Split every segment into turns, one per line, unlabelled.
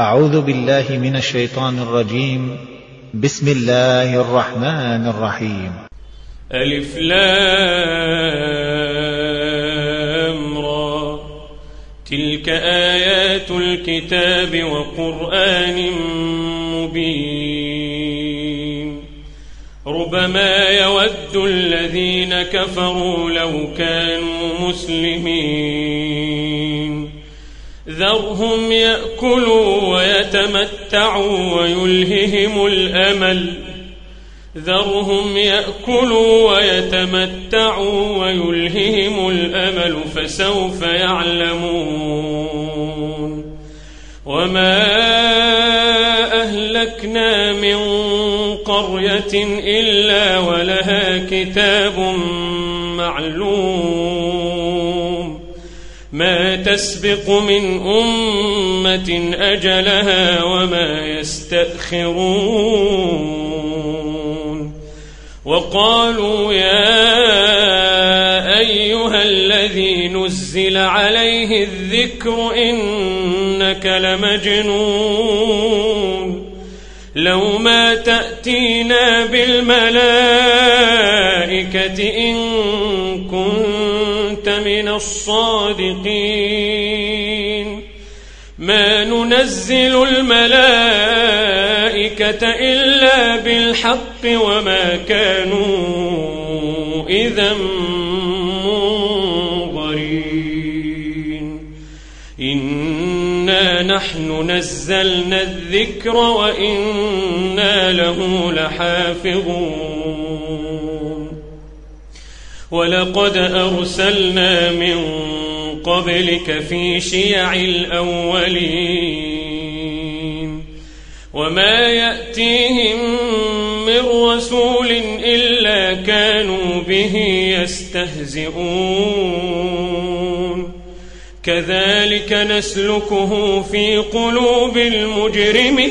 أعوذ بالله من الشيطان الرجيم. بسم الله الرحمن الرحيم.
ألف لام را. تلك آيات الكتاب وقرآن مبين. ربما يود الذين كفروا لو كانوا مسلمين. ذرهم يأكلوا ويتمتعوا ويلههم الأمل. ذرهم يأكلوا ويتمتعوا ويلههم الأمل فسوف يعلمون. وما أهلكنا من قرية إلا ولها كتاب معلوم. ما تسبق من أمة أجلها وما يستأخرون. وقالوا يا أيها الذي نزل عليه الذكر إنك لمجنون. لو ما تأتينا بالملائكة إن كنت من الصادقين. ما ننزل الملائكة إلا بالحق وما كانوا إذا منظرين. إنا نحن نزلنا الذكر وإنا له لحافظون. ولقد أرسلنا من قبلك في شيع الأولين وما يأتيهم من رسول إلا كانوا به يستهزئون. كذلك نسلكه في قلوب المجرمين.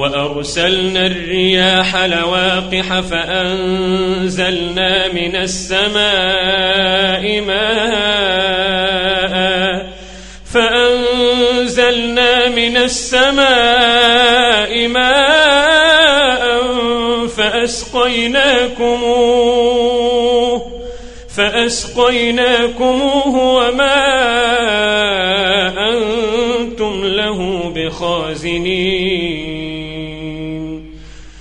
وأرسلنا الرياح لواقح فأنزلنا من السماء ماء فأنزلنا من السماء ماء فأسقيناكموه فأسقيناكموه وما أنتم له بخازنين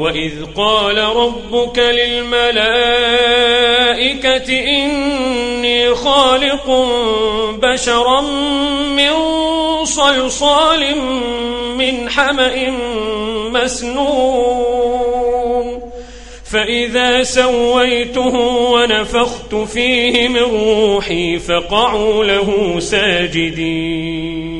وإذ قال ربك للملائكة إني خالق بشرا من صلصال من حمأ مسنون فإذا سويته ونفخت فيه من روحي فقعوا له ساجدين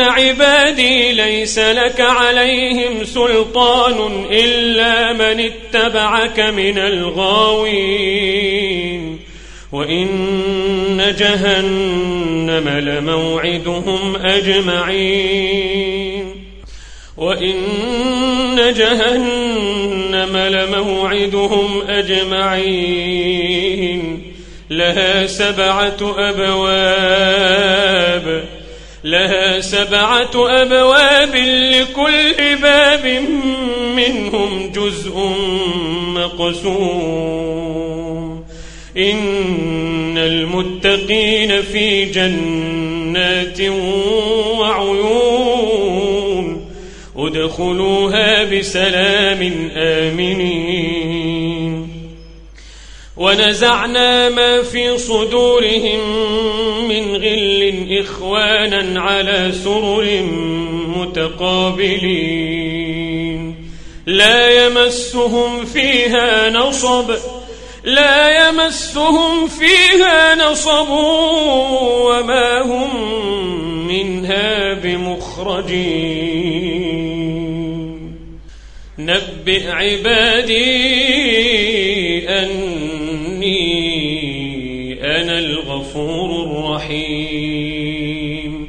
عبادي ليس لك عليهم سلطان إلا من اتبعك من الغاوين وإن جهنم لموعدهم أجمعين وإن جهنم لموعدهم أجمعين لها سبعة أبواب لها سبعة أبواب لكل باب منهم جزء مقسوم. إن المتقين في جنات وعيون. ادخلوها بسلام آمنين. ونزعنا ما في صدورهم من غل إخوانا على سرر متقابلين. لا يمسهم فيها نصب لا يمسهم فيها نصب وما هم منها بمخرجين. نبئ عبادي أني أنا الغفور الرحيم.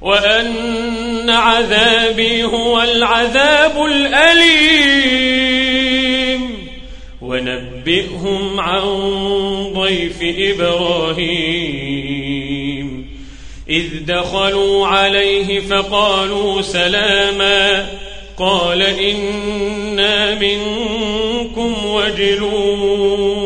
وأن عذابي هو العذاب الأليم. ونبئهم عن ضيف إبراهيم. إذ دخلوا عليه فقالوا سلاما. قال إنا منكم وجلون.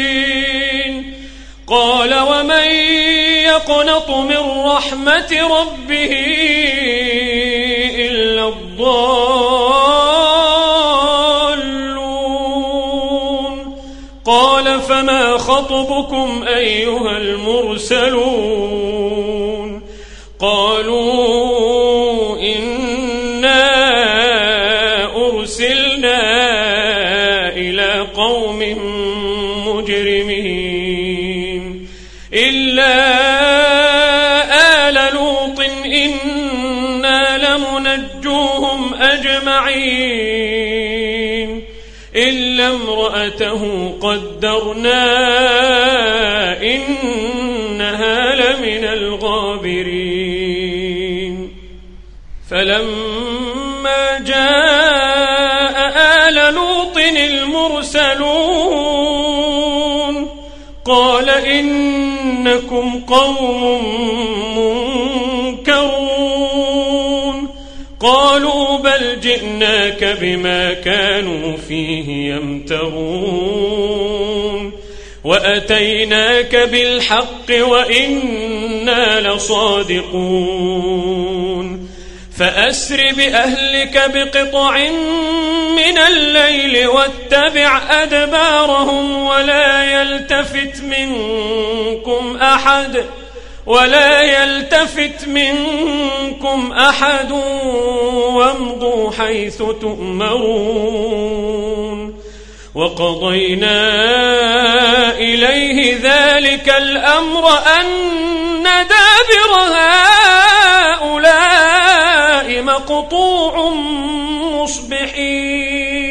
قال ومن يقنط من رحمة ربه الضالون؟ قال فما خطبكم أيها المرسلون؟ قالوا امرأته قدرنا إنها لمن الغابرين فلما جاء آل لوط المرسلون قال إنكم قوم منكرون بل جئناك بما كانوا فيه يمترون وأتيناك بالحق وإنا لصادقون فأسر بأهلك بقطع من الليل واتبع أدبارهم ولا يلتفت منكم أحد ولا يلتفت منكم أحد وامضوا حيث تؤمرون وقضينا إليه ذلك الأمر أن دابر هؤلاء مقطوع مصبحين.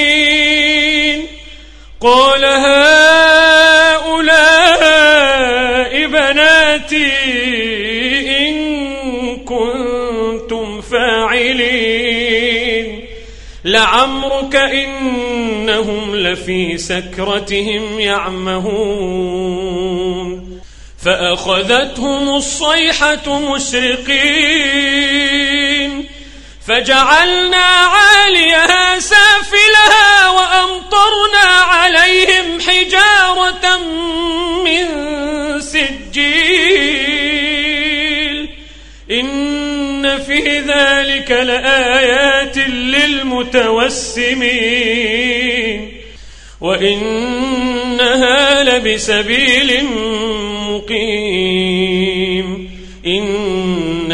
قال هؤلاء بناتي إن كنتم فاعلين. لعمرك إنهم لفي سكرتهم يعمهون. فأخذتهم الصيحة مشرقين. فجعلنا عاليها سافلها وأمطرنا عليهم حجارة من سجيل. إن في ذلك لآيات للمتوسمين. وإنها لبسبيل مقيم. إن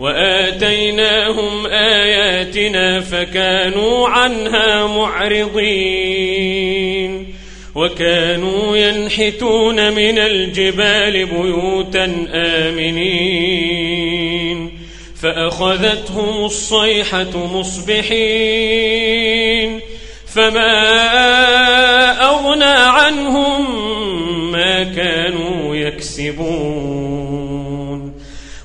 وآتيناهم آياتنا فكانوا عنها معرضين وكانوا ينحتون من الجبال بيوتا آمنين فأخذتهم الصيحة مصبحين فما أغنى عنهم ما كانوا يكسبون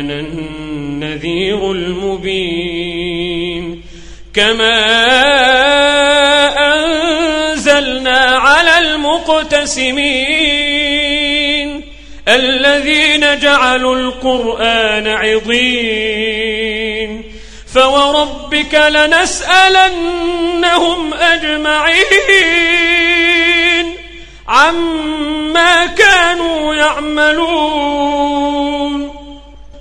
أنا النذير المبين كما أنزلنا على المقتسمين الذين جعلوا القرآن عضين فوربك لنسألنهم أجمعين عما كانوا يعملون